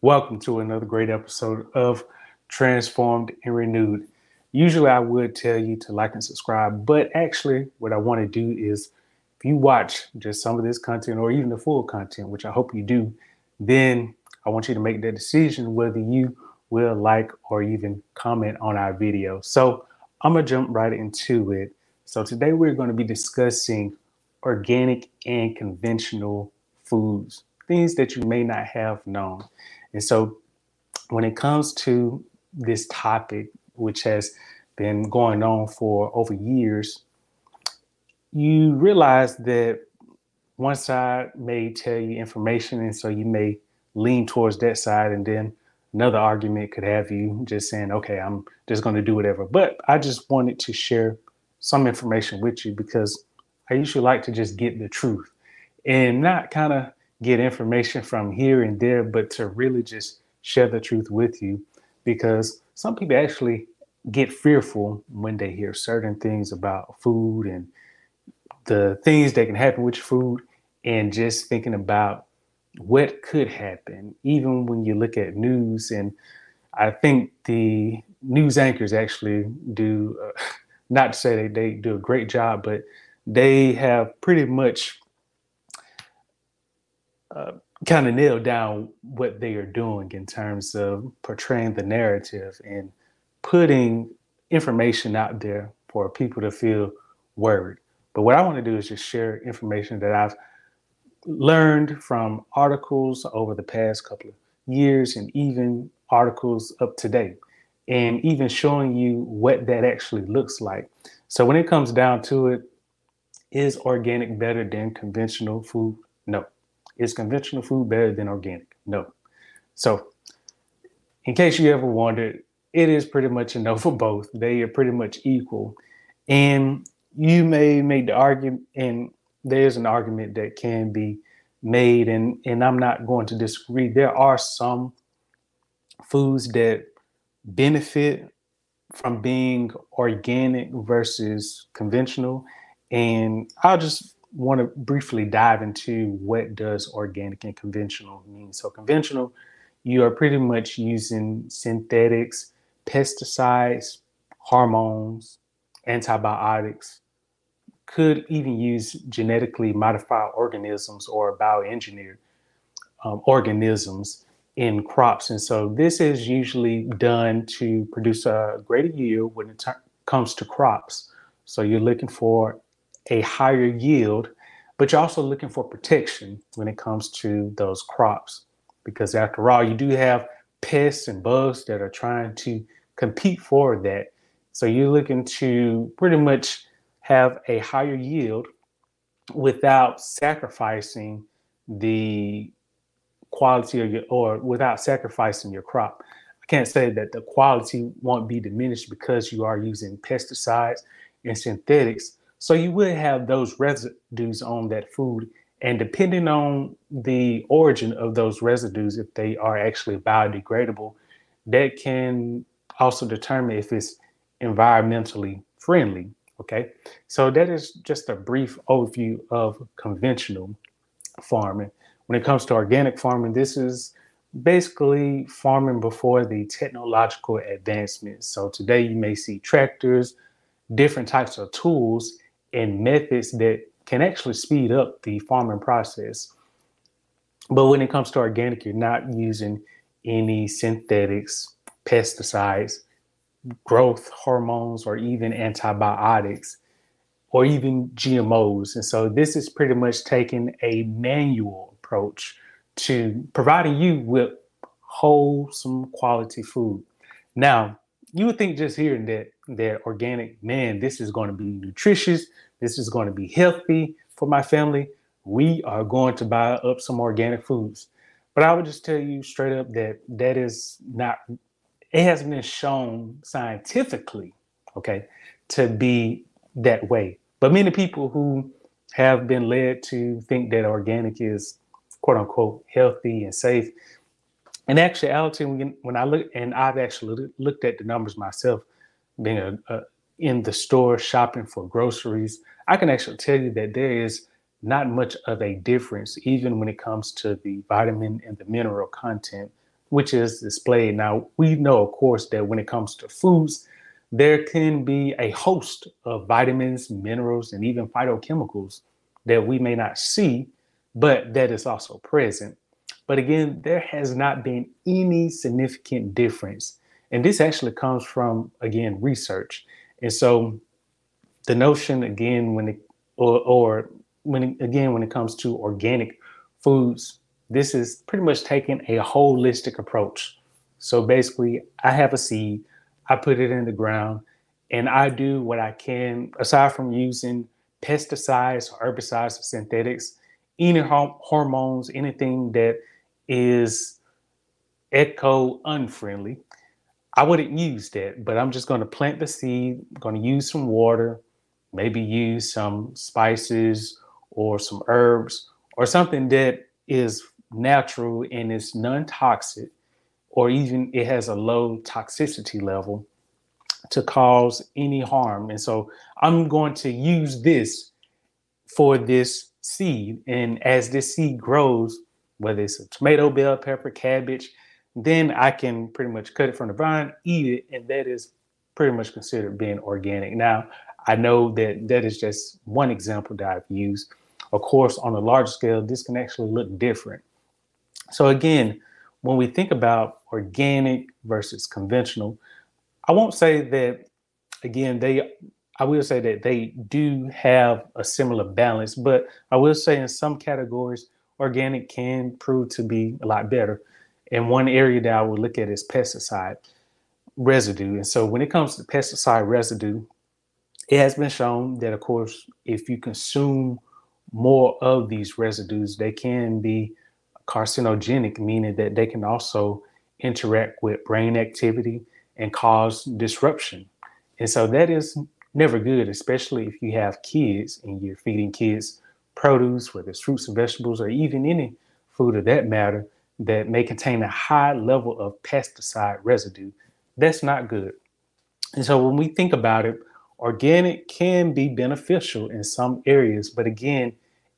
Welcome to another great episode of Transformed and Renewed. Usually, I would tell you to like and subscribe, but actually, what I want to do is if you watch just some of this content or even the full content, which I hope you do, then I want you to make that decision whether you will like or even comment on our video. So, I'm going to jump right into it. So, today we're going to be discussing organic and conventional foods, things that you may not have known. And so when it comes to this topic, which has been going on for over years, you realize that one side may tell you information, and so you may lean towards that side, and then another argument could have you just saying, okay, I'm just going to do whatever. But I just wanted to share some information with you because I usually like to just get the truth and not kind of get information from here and there, but to really just share the truth with you. Because some people actually get fearful when they hear certain things about food and the things that can happen with food and just thinking about what could happen. Even when you look at news and i think the news anchors actually do uh, not to say they, they do a great job but they have pretty much kind of nail down what they are doing in terms of portraying the narrative and putting information out there for people to feel worried. But what I want to do is just share information that I've learned from articles over the past couple of years and even articles up to date, and even showing you what that actually looks like. So when it comes down to it, is organic better than conventional food? No. Is conventional food better than organic? No. So, in case you ever wondered, it is pretty much a no for both. They are pretty much equal. And you may make the argument, and there's an argument that can be made, and, and I'm not going to disagree. There are some foods that benefit from being organic versus conventional. And I'll just want to briefly dive into what does organic and conventional mean. So conventional, you are pretty much using synthetics, pesticides, hormones, antibiotics, could even use genetically modified organisms or bioengineered um, organisms in crops. And so this is usually done to produce a greater yield when it comes to crops. So you're looking for a higher yield, but you're also looking for protection when it comes to those crops. Because after all, you do have pests and bugs that are trying to compete for that. So you're looking to pretty much have a higher yield without sacrificing the quality of your or without sacrificing your crop. I can't say that the quality won't be diminished because you are using pesticides and synthetics, so you would have those residues on that food. And depending on the origin of those residues, if they are actually biodegradable, that can also determine if it's environmentally friendly. Okay. So that is just a brief overview of conventional farming. When it comes to organic farming, this is basically farming before the technological advancements. So today you may see tractors, different types of tools and methods that can actually speed up the farming process. But when it comes to organic, you're not using any synthetics, pesticides, growth hormones, or even antibiotics, or even GMOs. And so this is pretty much taking a manual approach to providing you with wholesome quality food. Now, you would think just hearing that that organic, man, this is going to be nutritious. This is going to be healthy for my family. We are going to buy up some organic foods. But I would just tell you straight up that that is not, it has been shown scientifically, okay, to be that way. But many people who have been led to think that organic is quote unquote healthy and safe. In actuality, when, when I look, and I've actually looked at the numbers myself, being a, a, in the store shopping for groceries, I can actually tell you that there is not much of a difference, even when it comes to the vitamin and the mineral content which is displayed. Now, we know, of course, that when it comes to foods, there can be a host of vitamins, minerals, and even phytochemicals that we may not see, but that is also present. But again, there has not been any significant difference. And this actually comes from, again, research. And so the notion, again, when it, or, or when it, again, when it comes to organic foods, this is pretty much taking a holistic approach. So basically, I have a seed, I put it in the ground, and I do what I can, aside from using pesticides, herbicides, synthetics, any hormones, anything that is eco unfriendly. I wouldn't use that, but I'm just going to plant the seed, I'm going to use some water, maybe use some spices or some herbs or something that is natural and is non-toxic or even it has a low toxicity level to cause any harm. And so I'm going to use this for this seed. And as this seed grows, whether it's a tomato, bell pepper, cabbage, then I can pretty much cut it from the vine, eat it, and that is pretty much considered being organic. Now, I know that that is just one example that I've used. Of course, on a larger scale, this can actually look different. So again, when we think about organic versus conventional, I won't say that again they I will say that they do have a similar balance, but I will say in some categories organic can prove to be a lot better. And one area that I would look at is pesticide residue. And so when it comes to pesticide residue, it has been shown that of course if you consume more of these residues, they can be carcinogenic, meaning that they can also interact with brain activity and cause disruption. And so that is never good, especially if you have kids and you're feeding kids produce, whether it's fruits and vegetables, or even any food of that matter that may contain a high level of pesticide residue. That's not good. And so when we think about it, organic can be beneficial in some areas, but again,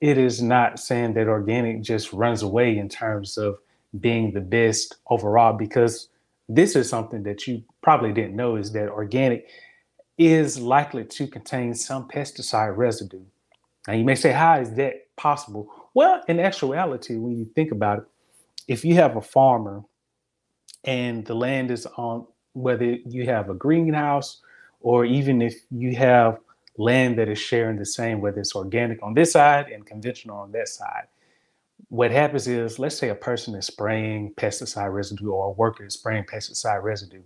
it is not saying that organic just runs away in terms of being the best overall because this is something that you probably didn't know is that organic is likely to contain some pesticide residue. Now you may say, how is that possible? Well, in actuality, when you think about it, if you have a farmer and the land is on whether you have a greenhouse or even if you have land that is sharing the same, whether it's organic on this side and conventional on that side. What happens is, let's say a person is spraying pesticide residue or a worker is spraying pesticide residue.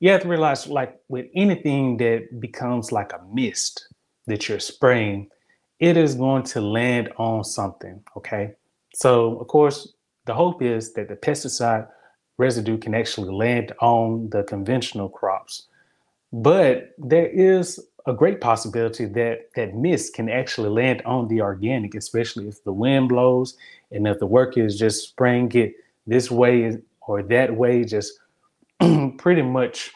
You have to realize, like with anything that becomes like a mist that you're spraying, it is going to land on something. Okay. So, of course, the hope is that the pesticide residue can actually land on the conventional crops. But there is a great possibility that that mist can actually land on the organic, especially if the wind blows and if the worker is just spraying it this way or that way, just pretty much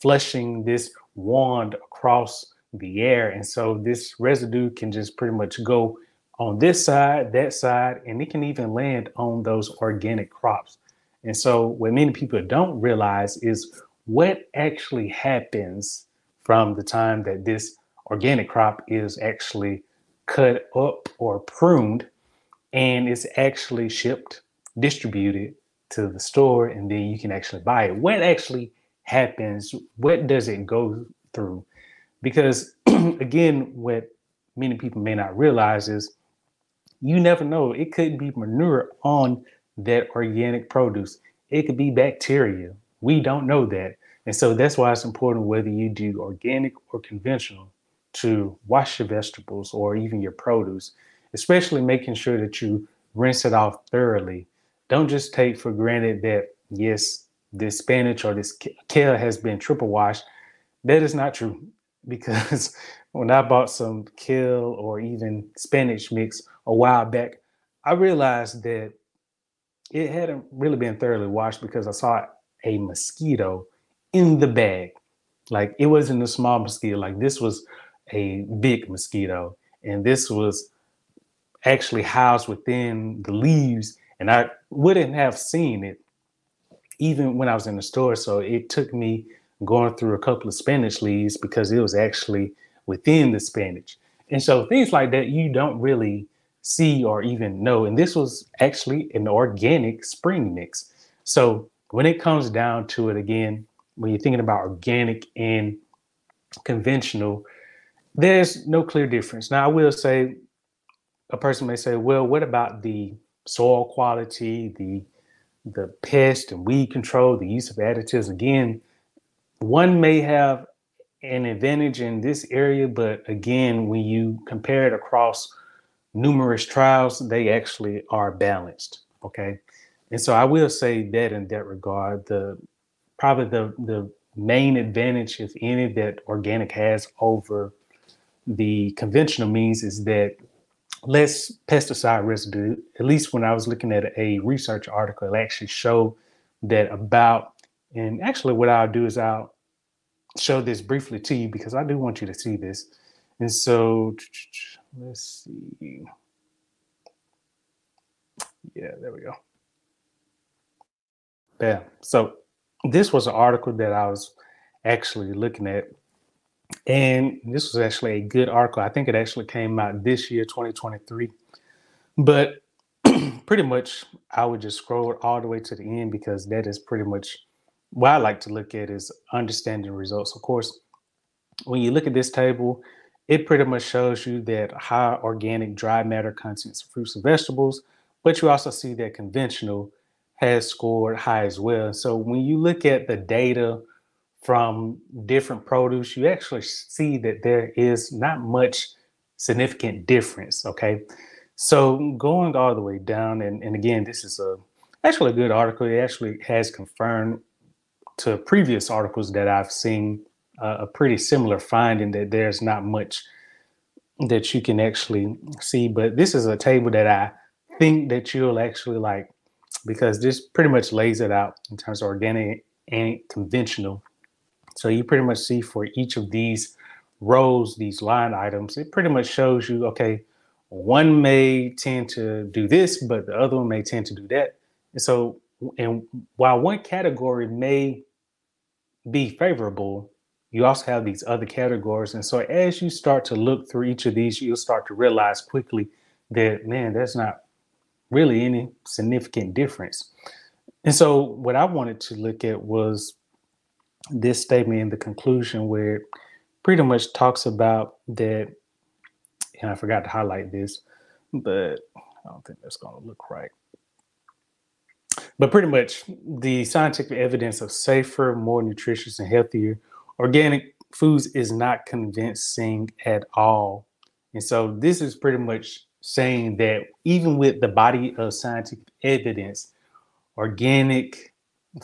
flushing this wand across the air. And so this residue can just pretty much go on this side, that side, and it can even land on those organic crops. And so what many people don't realize is what actually happens from the time that this organic crop is actually cut up or pruned and it's actually shipped, distributed to the store, and then you can actually buy it. What actually happens? What does it go through? Because again, what many people may not realize is you never know. It could be manure on that organic produce. It could be bacteria. We don't know that. And so that's why it's important whether you do organic or conventional to wash your vegetables or even your produce, especially making sure that you rinse it off thoroughly. Don't just take for granted that, yes, this spinach or this kale has been triple washed. That is not true because when I bought some kale or even spinach mix a while back, I realized that it hadn't really been thoroughly washed because I saw a mosquito in the bag. Like it wasn't a small mosquito, like this was a big mosquito. And this was actually housed within the leaves. And I wouldn't have seen it even when I was in the store. So it took me going through a couple of spinach leaves because it was actually within the spinach. And so things like that you don't really see or even know. And this was actually an organic spring mix. So when it comes down to it again, when you're thinking about organic and conventional, there's no clear difference. Now, I will say, a person may say, well, what about the soil quality, the the pest and weed control, the use of additives? Again, one may have an advantage in this area, but again, when you compare it across numerous trials, they actually are balanced. Okay. And so I will say that in that regard, the probably the the main advantage, if any, that organic has over the conventional means is that less pesticide residue. At least when I was looking at a research article, it actually showed that about, and actually what I'll do is I'll show this briefly to you because I do want you to see this. And so let's see. Yeah, there we go. Yeah. So this was an article that I was actually looking at. And this was actually a good article. I think it actually came out this year, 2023. But pretty much I would just scroll all the way to the end because that is pretty much what I like to look at is understanding results. Of course, when you look at this table, it pretty much shows you that high organic dry matter contents of fruits and vegetables, but you also see that conventional has scored high as well. So when you look at the data from different produce, you actually see that there is not much significant difference. Okay. So going all the way down, and, and again, this is a actually a good article. It actually has confirmed to previous articles that I've seen uh, a pretty similar finding that there's not much that you can actually see. But this is a table that I think that you'll actually like because this pretty much lays it out in terms of organic and conventional. So you pretty much see for each of these rows, these line items, it pretty much shows you, okay, one may tend to do this, but the other one may tend to do that. And so and while one category may be favorable, you also have these other categories. And so as you start to look through each of these, you'll start to realize quickly that, man, that's not really any significant difference. And so what I wanted to look at was this statement in the conclusion where it pretty much talks about that, and I forgot to highlight this, but I don't think that's going to look right but pretty much the scientific evidence of safer, more nutritious, and healthier organic foods is not convincing at all. And so this is pretty much saying that even with the body of scientific evidence, organic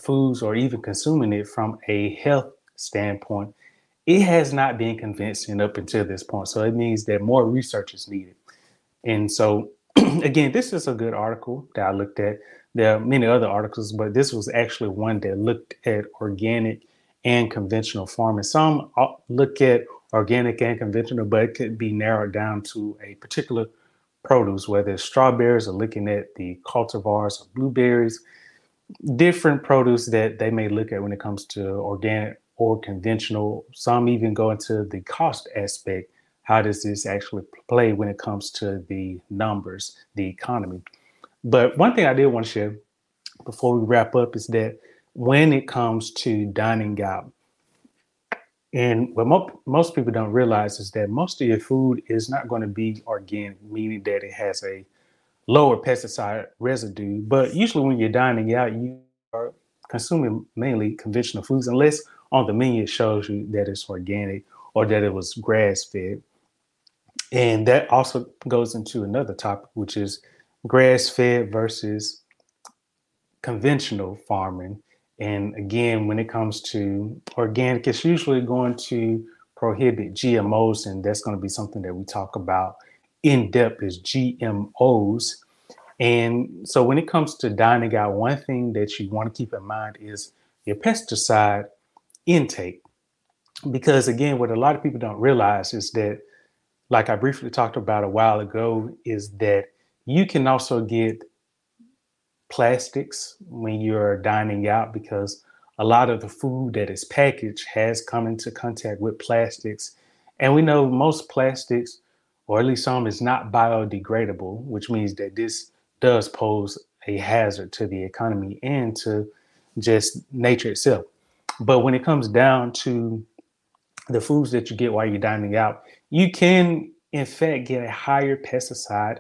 foods or even consuming it from a health standpoint, it has not been convincing up until this point. So it means that more research is needed. And so again, this is a good article that I looked at. There are many other articles, but this was actually one that looked at organic and conventional farming. Some uh, look at organic and conventional, but it could be narrowed down to a particular produce, whether it's strawberries or looking at the cultivars or blueberries, different produce that they may look at when it comes to organic or conventional. Some even go into the cost aspect. How does this actually play when it comes to the numbers, the economy? But one thing I did want to share before we wrap up is that when it comes to dining out, and what mo- most people don't realize is that most of your food is not going to be organic, meaning that it has a lower pesticide residue. But usually, when you're dining out, you are consuming mainly conventional foods, unless on the menu it shows you that it's organic or that it was grass fed. And that also goes into another topic, which is grass fed versus conventional farming. And again, when it comes to organic, it's usually going to prohibit GMOs, and that's going to be something that we talk about in depth is GMOs. And so when it comes to dining out, one thing that you want to keep in mind is your pesticide intake. Because again, what a lot of people don't realize is that, like I briefly talked about a while ago, is that you can also get plastics when you're dining out because a lot of the food that is packaged has come into contact with plastics. And we know most plastics, or at least some, is not biodegradable, which means that this does pose a hazard to the economy and to just nature itself. But when it comes down to the foods that you get while you're dining out, you can, in fact, get a higher pesticide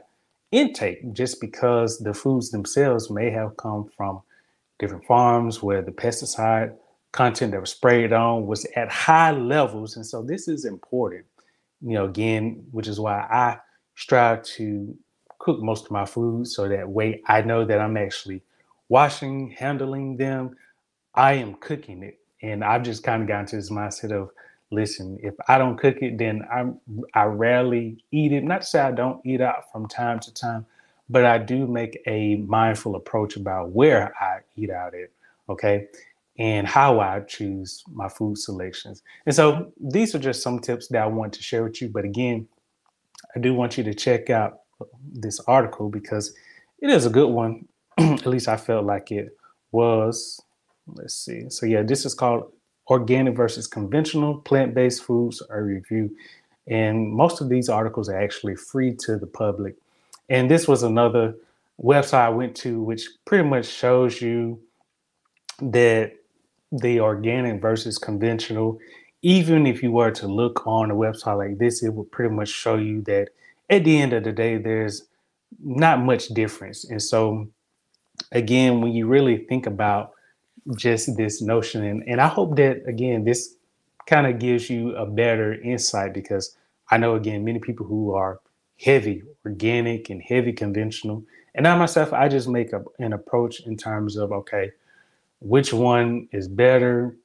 intake just because the foods themselves may have come from different farms where the pesticide content that was sprayed on was at high levels. And so this is important, you know, again, which is why I strive to cook most of my foods so that way I know that I'm actually washing, handling them. I am cooking it. And I've just kind of gotten to this mindset of listen, if I don't cook it, then I'm I rarely eat it. Not to say I don't eat out from time to time, but I do make a mindful approach about where I eat out at, okay, and how I choose my food selections. And so these are just some tips that I want to share with you. But again, I do want you to check out this article because it is a good one. At least I felt like it was. Let's see. So yeah, this is called organic versus conventional plant-based foods a review and most of these articles are actually free to the public. And this was another website i went to which pretty much shows you that the organic versus conventional even if you were to look on a website like this it would pretty much show you that at the end of the day there's not much difference. And so again when you really think about just this notion. And, and I hope that, again, this kind of gives you a better insight because I know, again, many people who are heavy organic and heavy conventional. And I myself, I just make a, an approach in terms of, okay, which one is better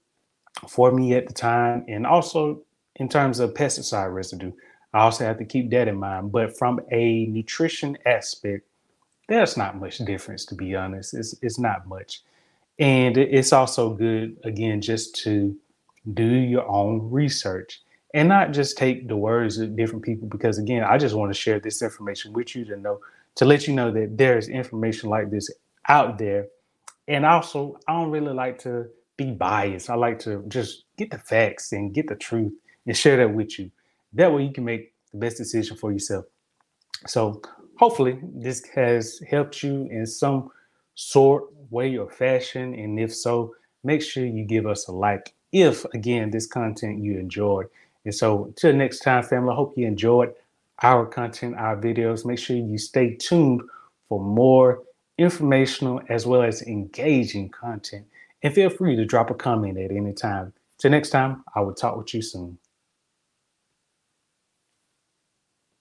for me at the time? And also in terms of pesticide residue, I also have to keep that in mind. But from a nutrition aspect, there's not much difference, to be honest. It's, it's not much. And it's also good, again, just to do your own research and not just take the words of different people. Because again, I just want to share this information with you to know, to let you know that there's information like this out there. And also, I don't really like to be biased. I like to just get the facts and get the truth and share that with you. That way you can make the best decision for yourself. So hopefully this has helped you in some sort, way, or fashion? And if so, make sure you give us a like if, again, this content you enjoyed. And so, until next time, family, I hope you enjoyed our content, our videos. Make sure you stay tuned for more informational as well as engaging content. And feel free to drop a comment at any time. Till next time, I will talk with you soon.